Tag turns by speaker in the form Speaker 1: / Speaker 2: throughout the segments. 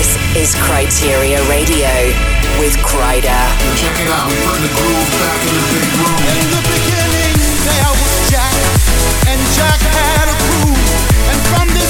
Speaker 1: This is Kryteria Radio with Kryder.
Speaker 2: Check it out, we the groove back in the big room.
Speaker 3: In the beginning, there was Jack, and Jack had a groove, and from this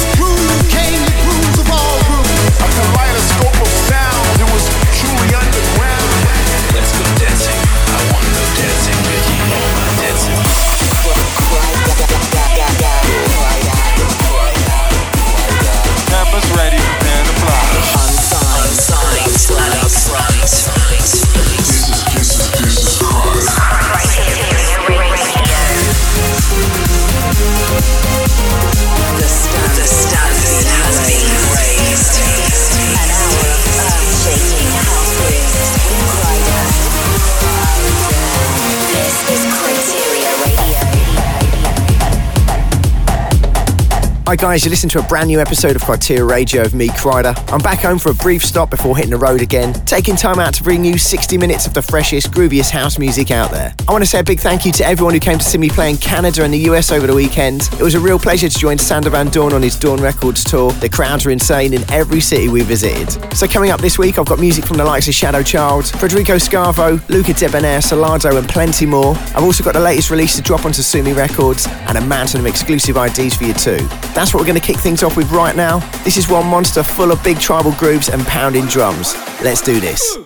Speaker 4: Hi guys, you listen to a brand new episode of Kryteria Radio of me, Kryder. I'm back home for a brief stop before hitting the road again, taking time out to bring you 60 minutes of the freshest, grooviest house music out there. I want to say a big thank you to everyone who came to see me play in Canada and the US over the weekend. It was a real pleasure to join Sander Van Doorn on his Doorn Records tour. The crowds are insane in every city we visited. So coming up this week, I've got music from the likes of Shadow Child, Federico Scavo, Luca Debonair, Salado, and plenty more. I've also got the latest release to drop onto Sumi Records and a mountain of exclusive IDs for you too. That's what we're going to kick things off with right now. This is one monster full of big tribal grooves and pounding drums. Let's do this.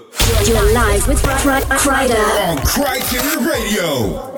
Speaker 5: You're live with Cry- Kryder.
Speaker 2: On Kryteria Radio.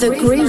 Speaker 5: With, with the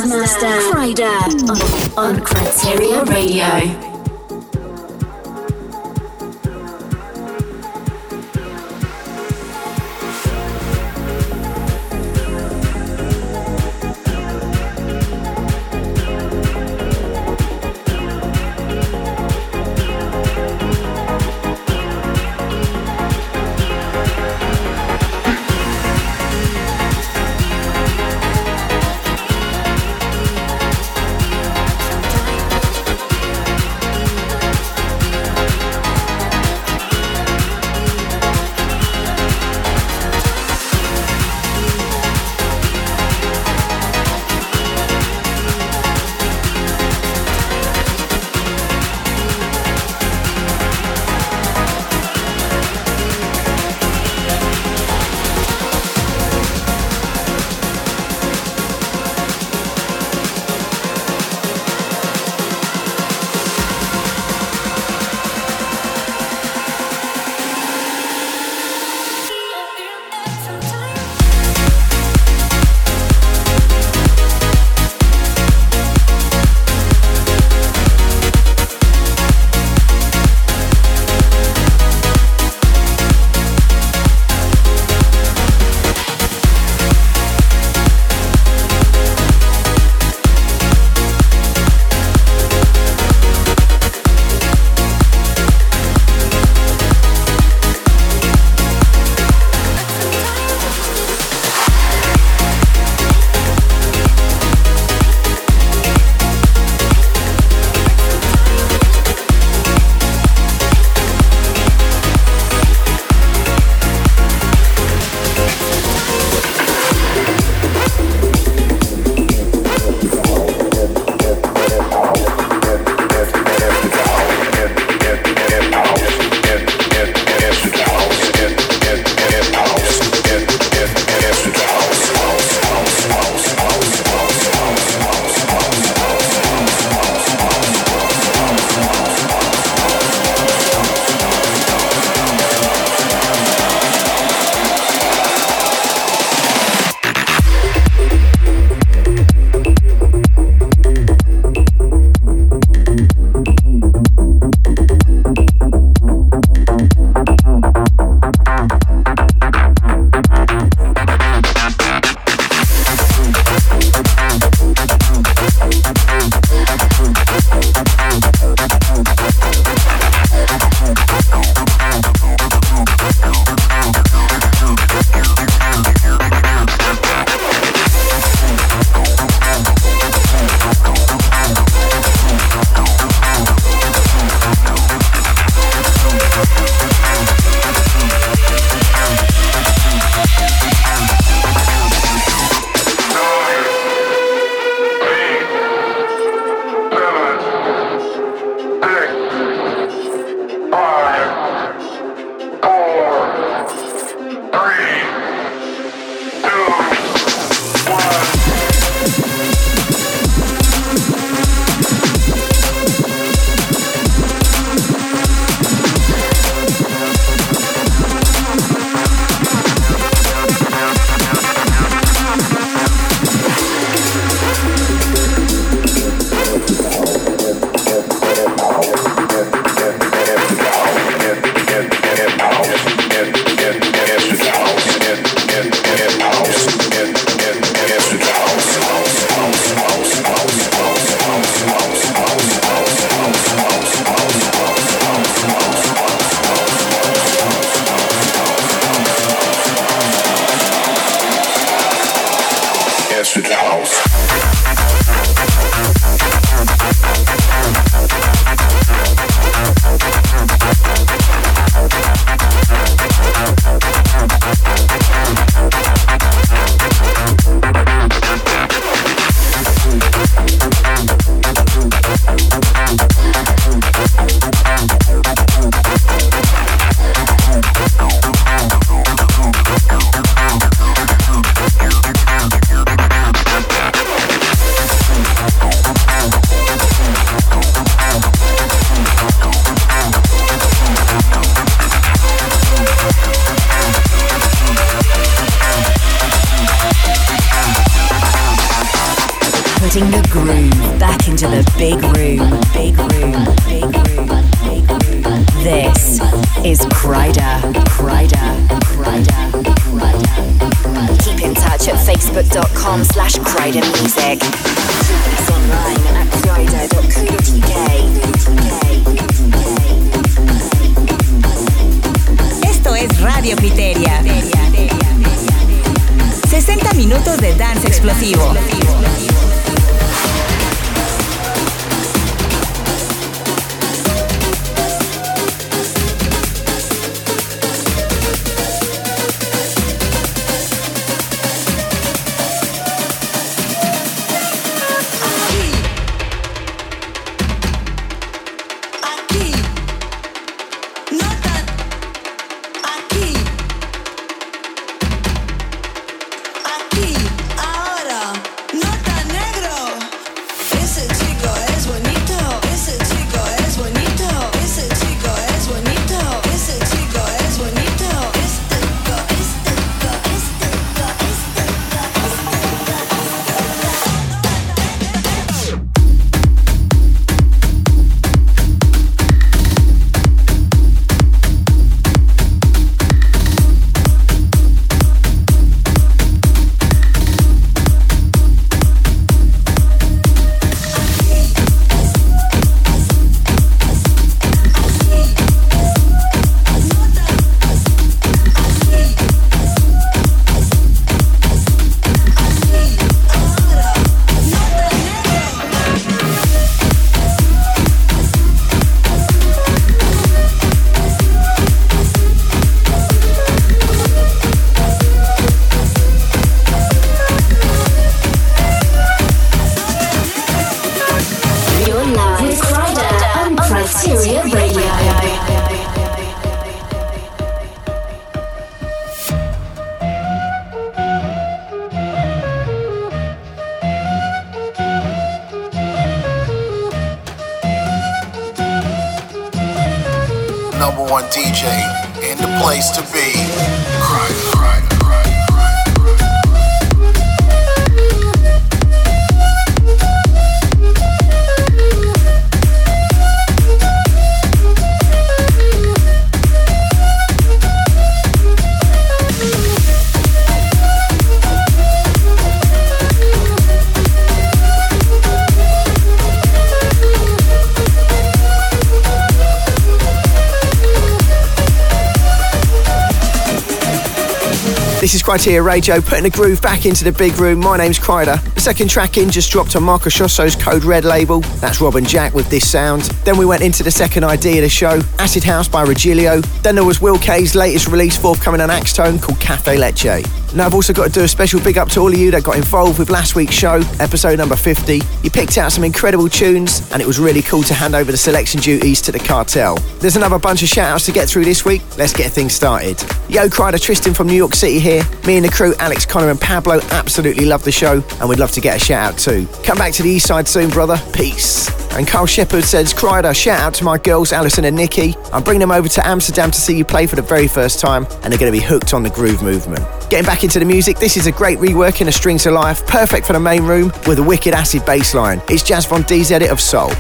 Speaker 5: Kryteria Radio,
Speaker 1: putting the groove back into the big room.
Speaker 4: My name's Kryder. Second track in just dropped on Marco Schosso's Code Red label. That's Rob and Jack with this sound. Then we went into the second idea of the show, Acid House by Regilio. Then there was Will K's latest release forthcoming on Axtone called Cafe Leche. Now, I've also got to do a special big up to all of you that got involved with last week's show, episode number 50. You picked out some incredible tunes, and it was really cool to hand over the selection duties to the cartel. There's another bunch of shout outs to get through this week. Let's get things started. Yo, Kryder Tristan from New York City here. Me and the crew, Alex, Connor, and Pablo, absolutely love the show, and we'd love to get a shout out too. Come back to the east side soon, brother. Peace. And Carl Shepard says, Kryder, shout out to my girls, Alison and Nikki. I'm bringing them over to Amsterdam to see you play for the very first time, and they're going to be hooked on the groove movement. Getting back into the music, this is a great rework in a Strings to Life, perfect for the main room with a wicked acid bass line. It's Jaz Von D's edit of Soul.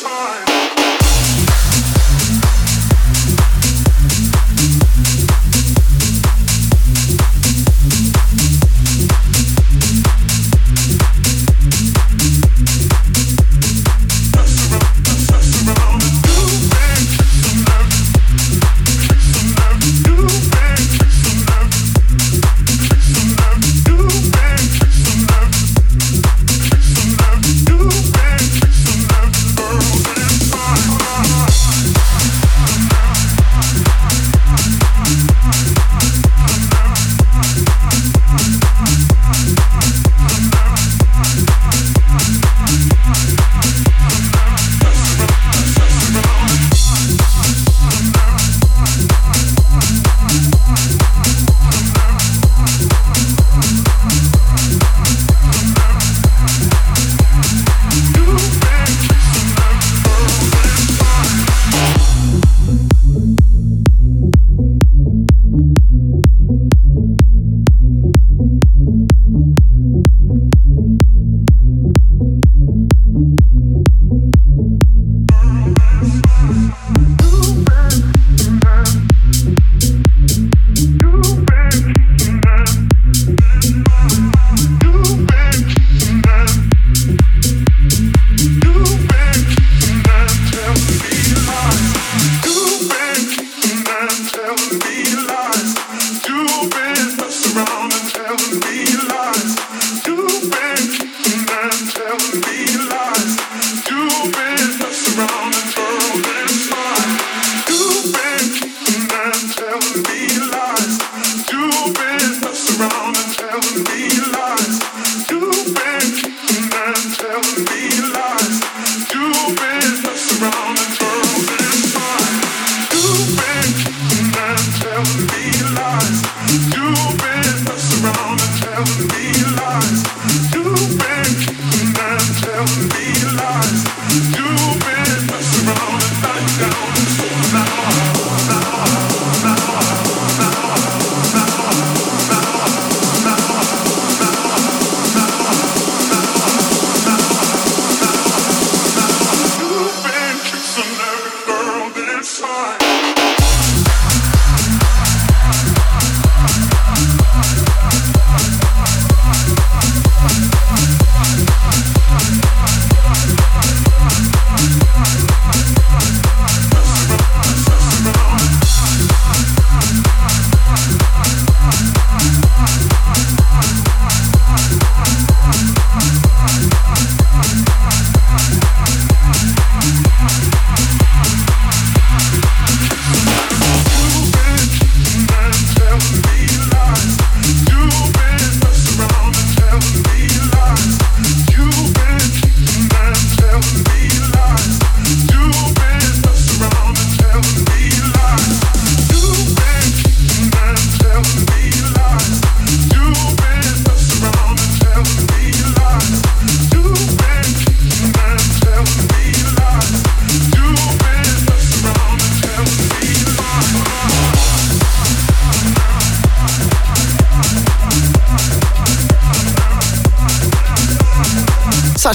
Speaker 1: time.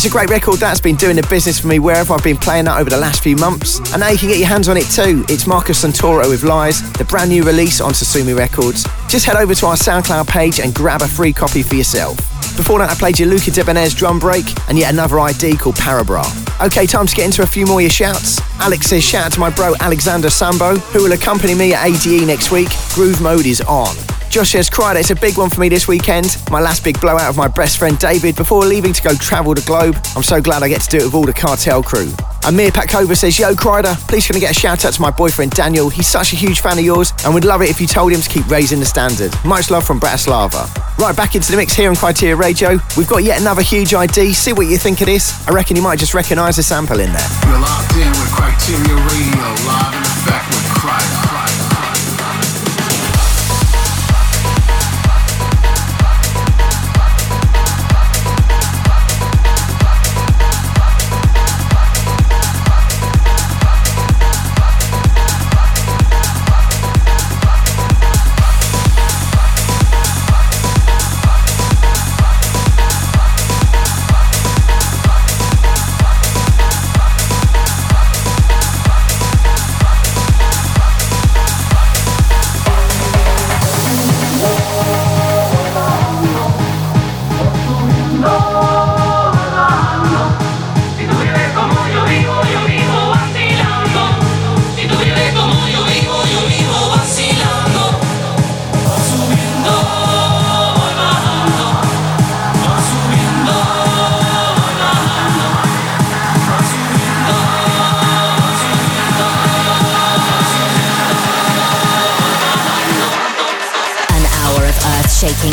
Speaker 4: Such a great record that's been doing the business for me wherever I've been playing that over the last few months. And now you can get your hands on it too. It's Marcus Santoro with Lies, the brand new release on Sosumi Records. Just head over to our SoundCloud page and grab a free copy for yourself. Before that, I played you Luca Debonair's drum break and yet another ID called Parabra. Okay, time to get into a few more of your shouts. Alex says, shout out to my bro Alexander Sambo, who will accompany me at ADE next week. Groove mode is on. Josh says, Kryder, it's a big one for me this weekend. My last big blowout of my best friend David before leaving to go travel the globe. I'm so glad I get to do it with all the cartel crew. Amir Pakova says, Yo, Kryder, please can I get a shout out to my boyfriend Daniel? He's such a huge fan of yours and would love it if you told him to keep raising the standard. Much love from Bratislava. Right, back into the mix here on Kryteria Radio. We've got yet another huge ID. See what you think of this. I reckon you might just recognise a sample in there.
Speaker 2: You're locked in with Kryteria Radio, live in effect with Kryder.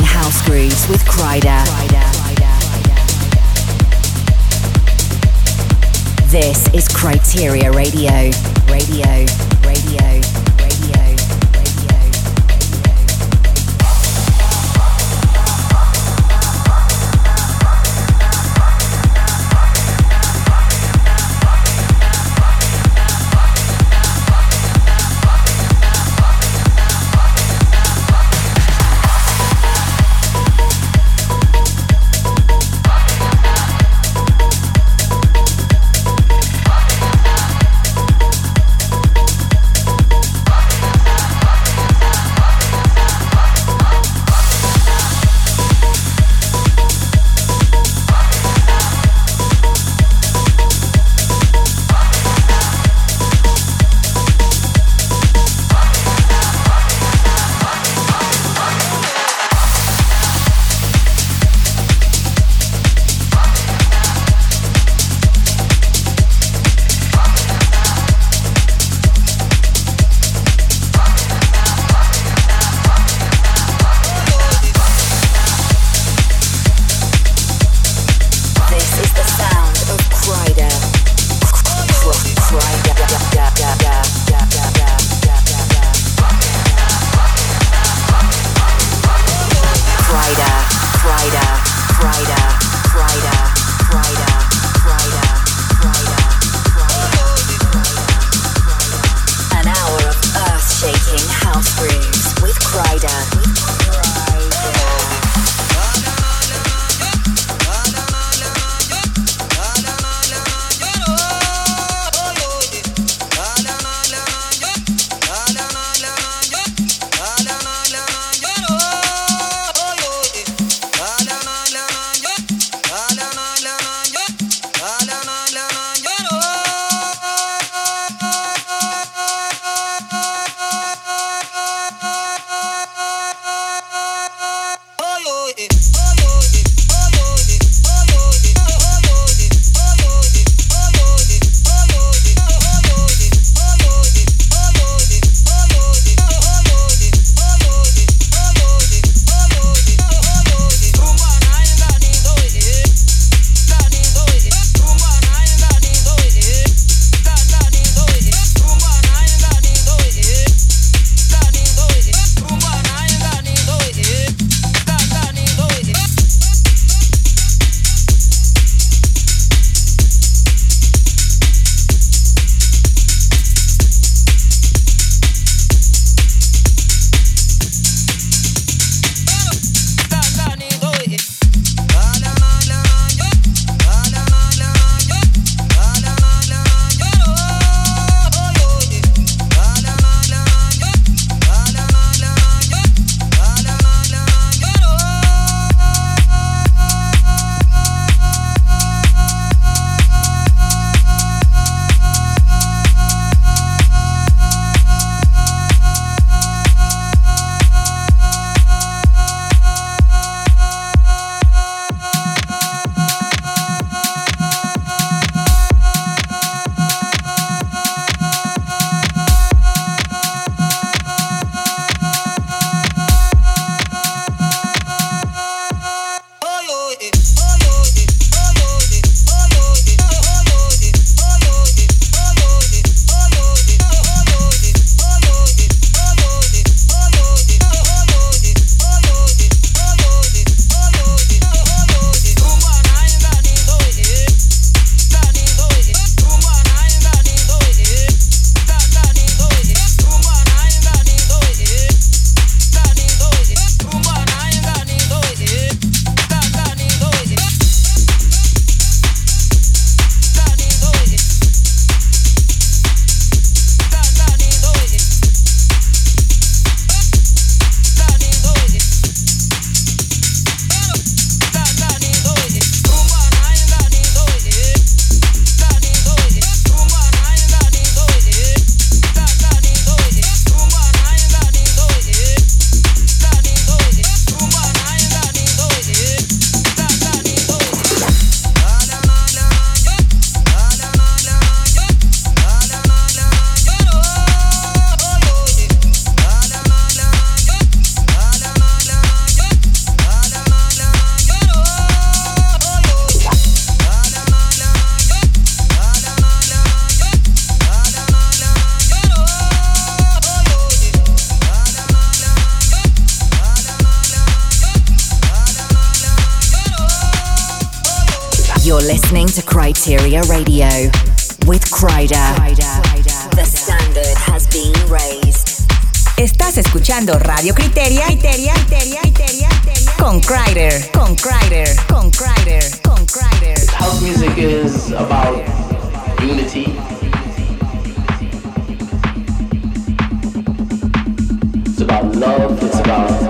Speaker 1: House grooves with. This is Kryteria. Radio, radio, radio,
Speaker 6: love. It's about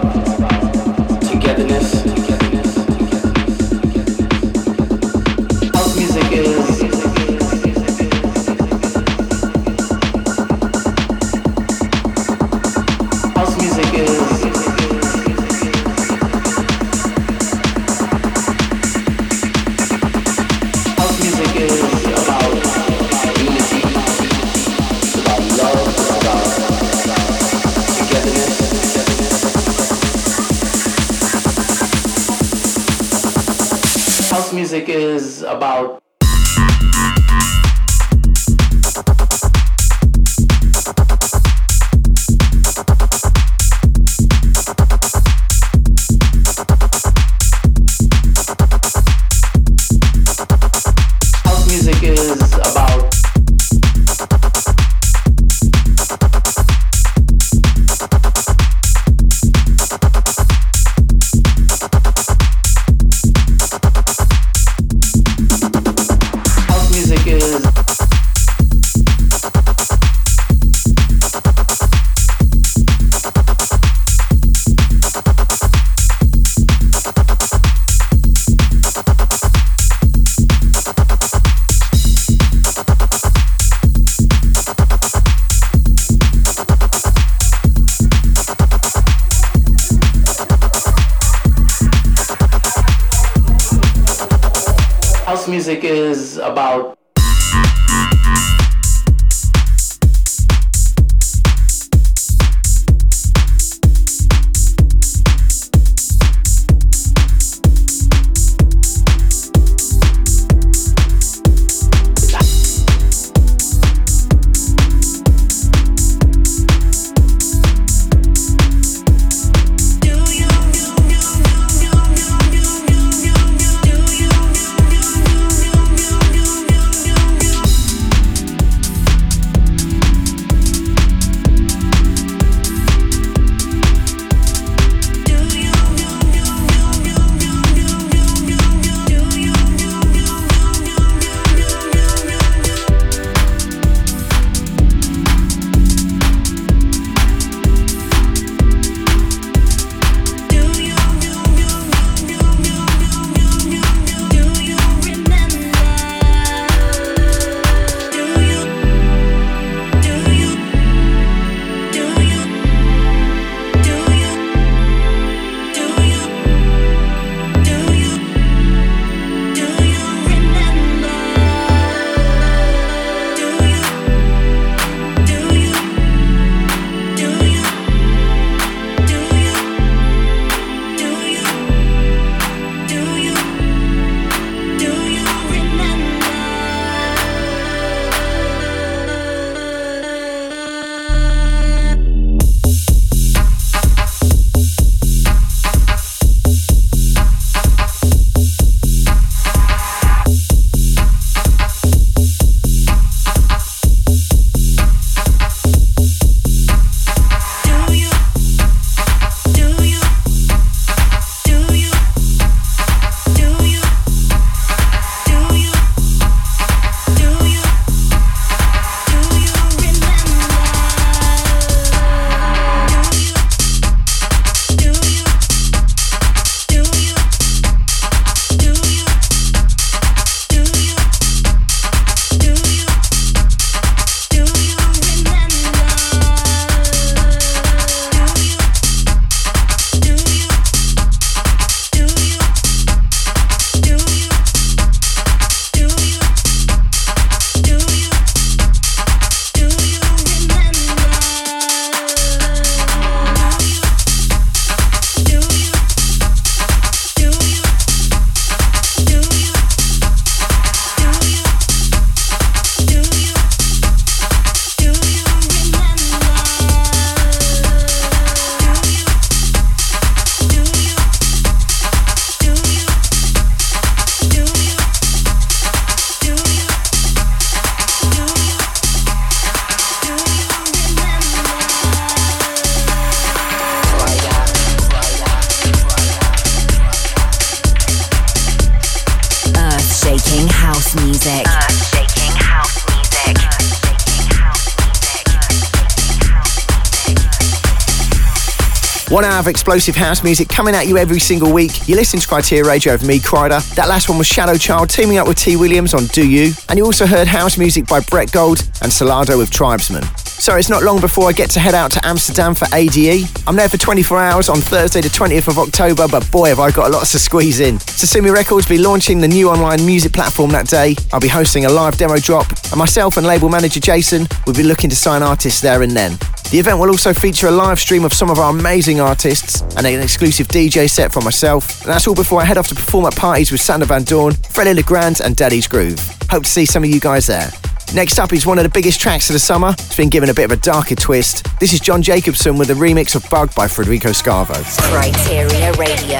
Speaker 4: One hour of explosive house music coming at you every single week. You listen to Kryteria Radio of me, Kryder. That last one was Shadow Child teaming up with T. Williams on Do You. And you also heard house music by Brett Gold and Solardo with Tribesman. So it's not long before I get to head out to Amsterdam for ADE. I'm there for 24 hours on Thursday, the 20th of October, but boy, have I got lots to squeeze in. Sosumi Records will be launching the new online music platform that day. I'll be hosting a live demo drop, and myself and label manager Jason will be looking to sign artists there and then. The event will also feature a live stream of some of our amazing artists and an exclusive DJ set from myself. And that's all before I head off to perform at parties with Sander Van Doorn, Fedde Le Grand, and Daddy's Groove. Hope to see some of you guys there. Next up is one of the biggest tracks of the summer. It's been given a bit of a darker twist. This is John Jacobson with a remix of Bug by Federico Scavo.
Speaker 1: Kryteria Radio.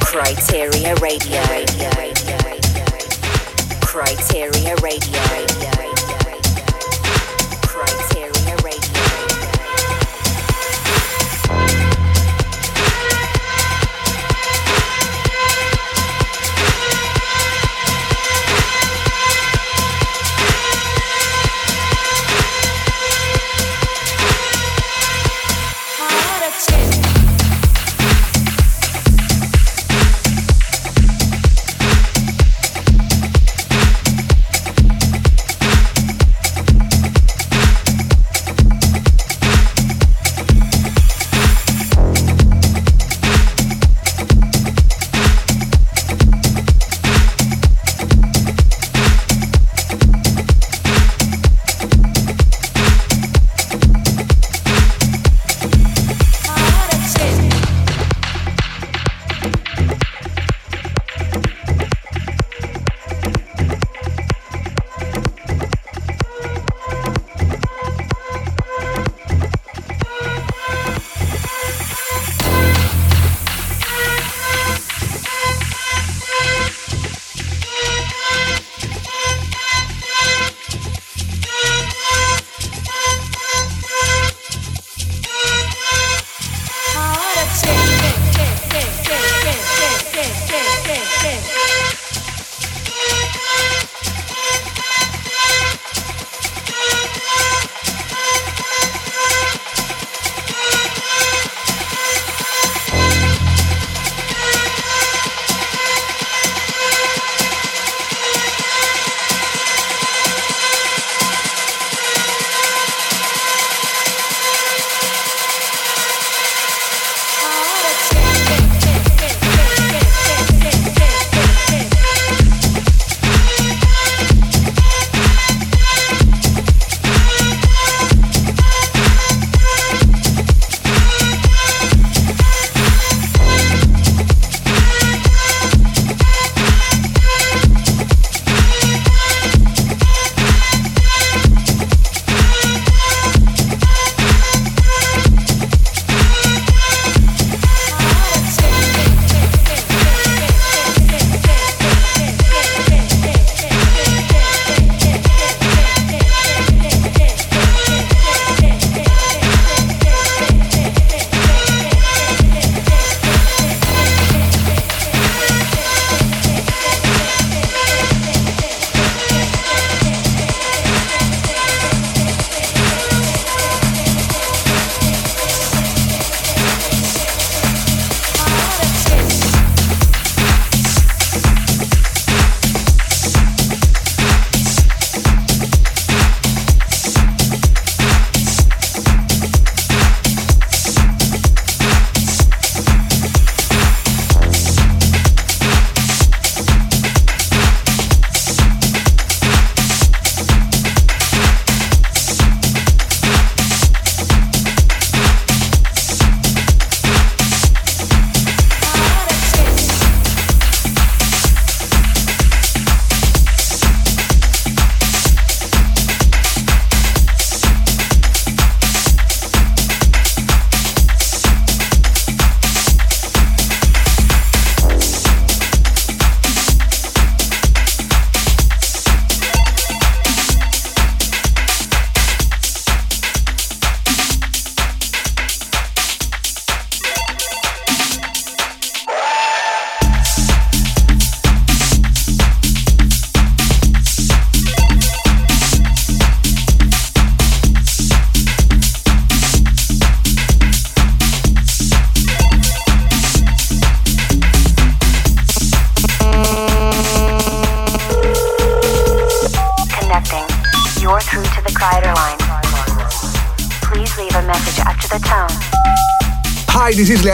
Speaker 1: Kryteria Radio. Kryteria Radio.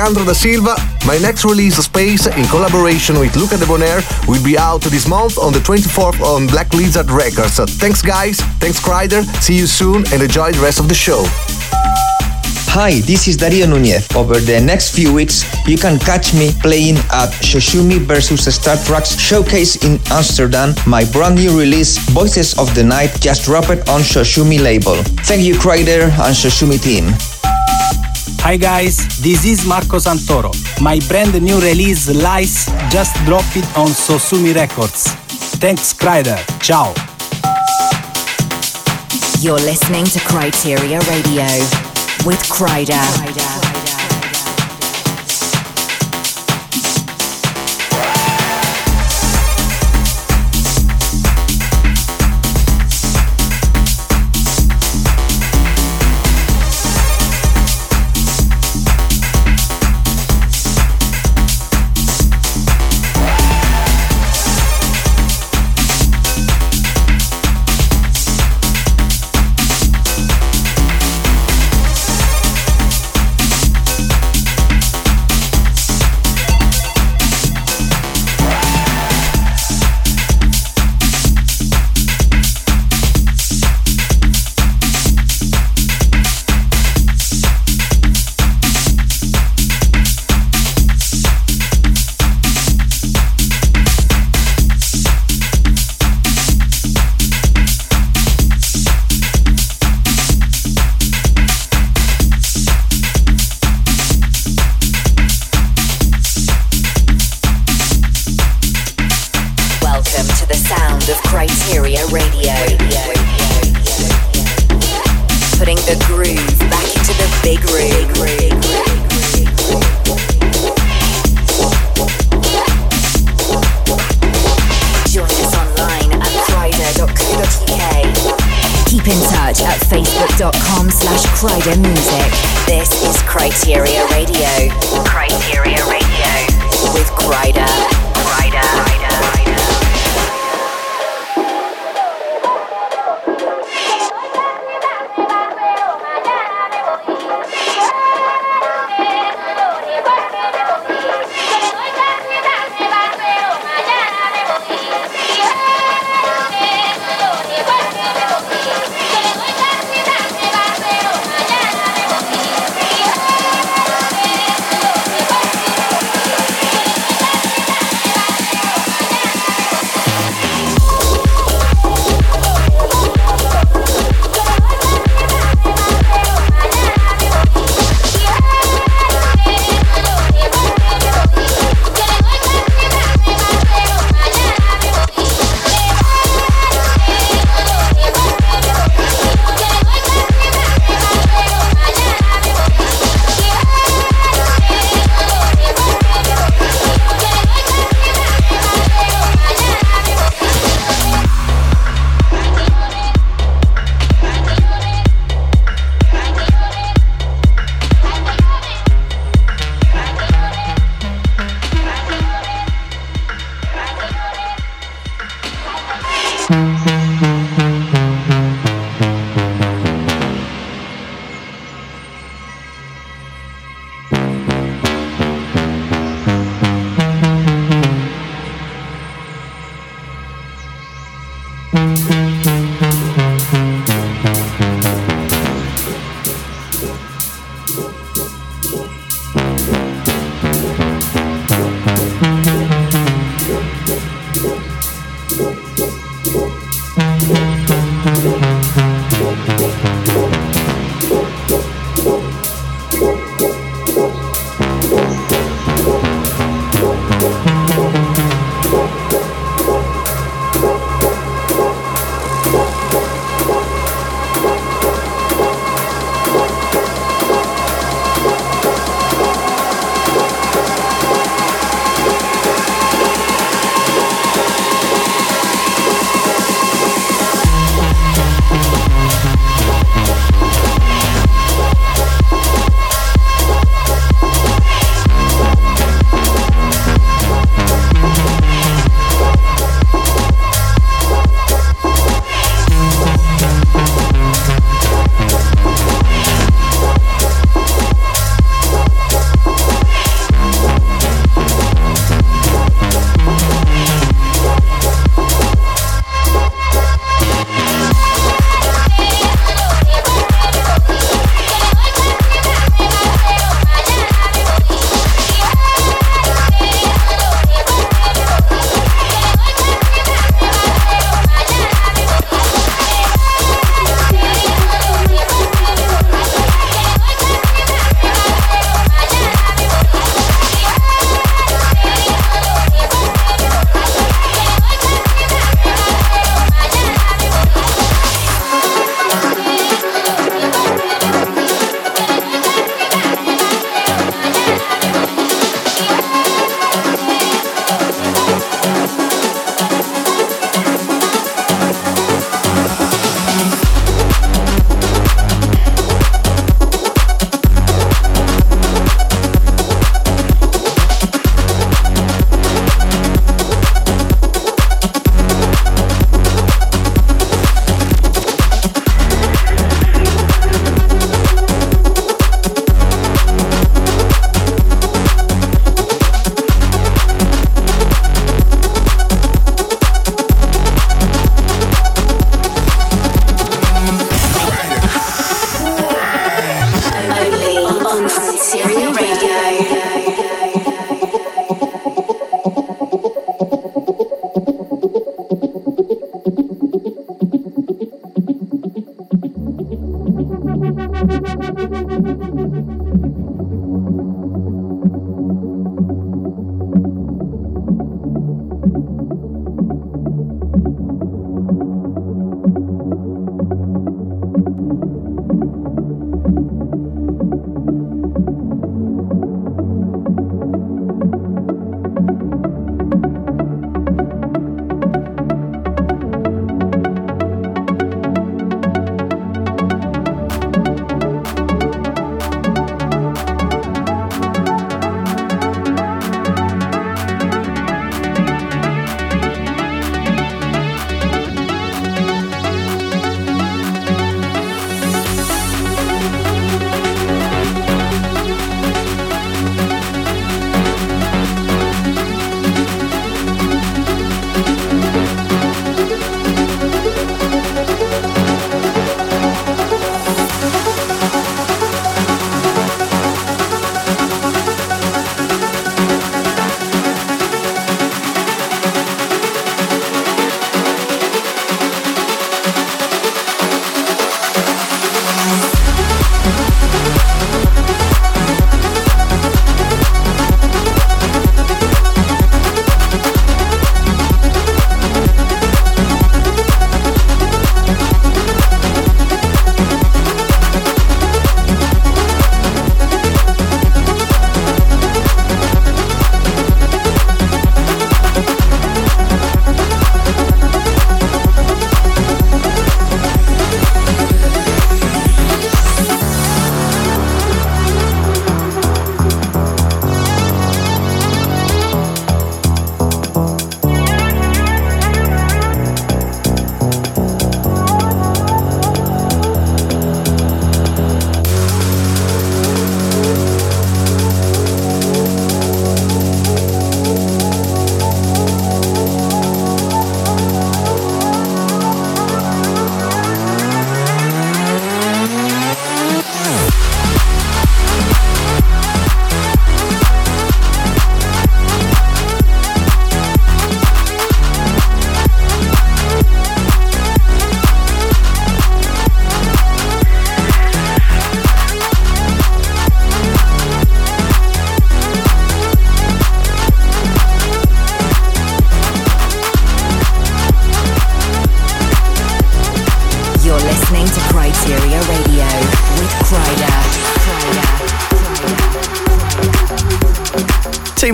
Speaker 7: Leandro da Silva. My next release, Space, in collaboration with Luca Debonaire, will be out this month on the 24th on Black Lizard Records. So thanks, guys. Thanks, Kryder. See you soon and enjoy the rest of the show.
Speaker 8: Hi, this is Dario Nunez. Over the next few weeks, you can catch me playing at Sosumi vs. Star Tracks Showcase in Amsterdam. My brand new release, Voices of the Night, just dropped on Sosumi label. Thank you, Kryder and Sosumi team.
Speaker 9: Hi guys, this is Marco Santoro. My brand new release Lies just dropped it on Sosumi Records. Thanks Kryder. Ciao.
Speaker 1: You're listening to Kryteria Radio with Kryder. Welcome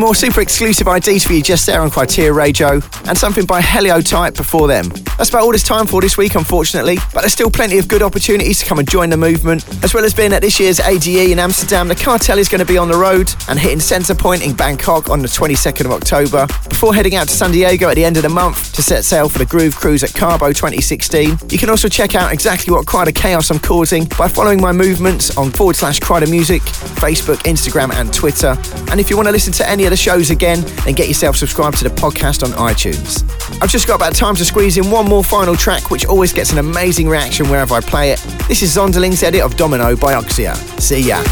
Speaker 4: more super exclusive IDs for you just there on Kryteria Radio, and something by Heliotype before them. That's about all there's time for this week, unfortunately, but there's still plenty of good opportunities to come and join the movement. As well as being at this year's ADE in Amsterdam, the cartel is going to be on the road and hitting Centre Point in Bangkok on the 22nd of October, before heading out to San Diego at the end of the month to set sail for the Groove Cruise at Cabo 2016. You can also check out exactly what Kryder chaos I'm causing by following my movements on forward slash Kryder Music, Facebook, Instagram, and Twitter. And if you want to listen to any of the shows again, then get yourself subscribed to the podcast on iTunes. I've just got about time to squeeze in one more final track, which always gets an amazing reaction wherever I play it. This is Zonderling's edit of Domino by Oxia. See ya.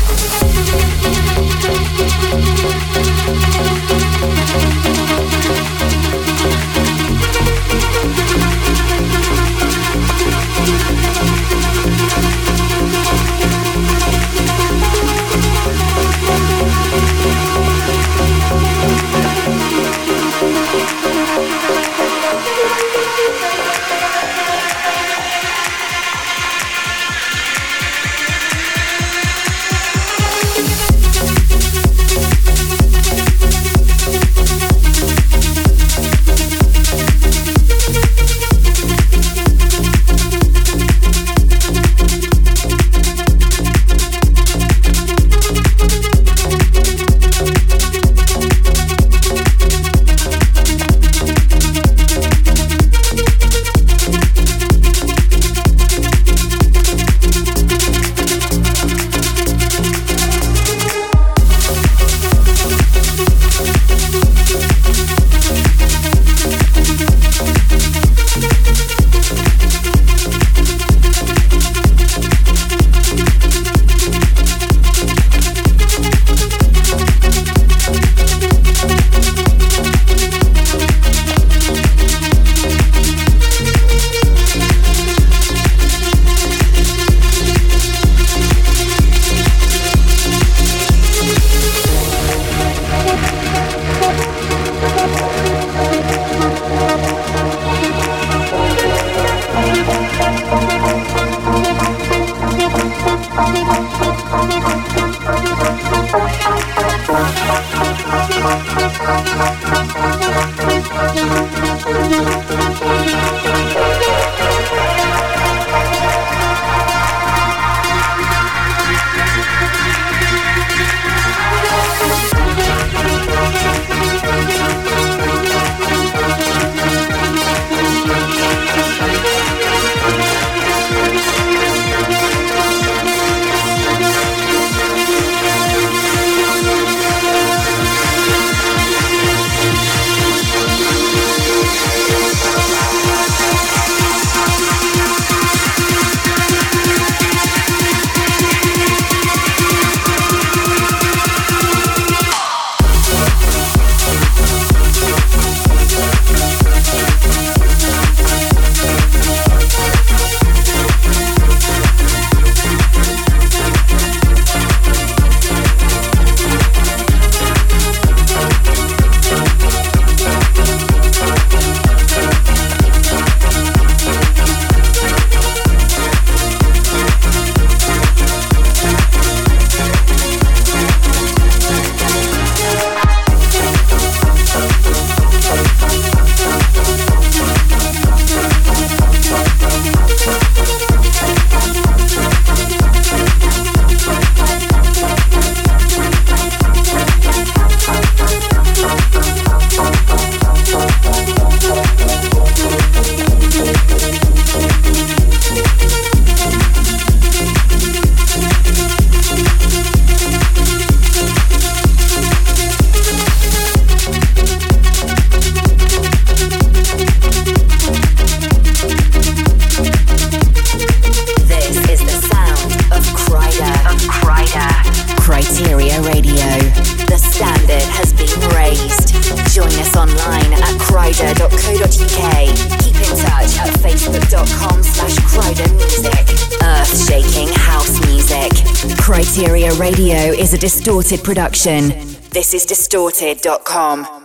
Speaker 1: Distorted production. This is distorted.com.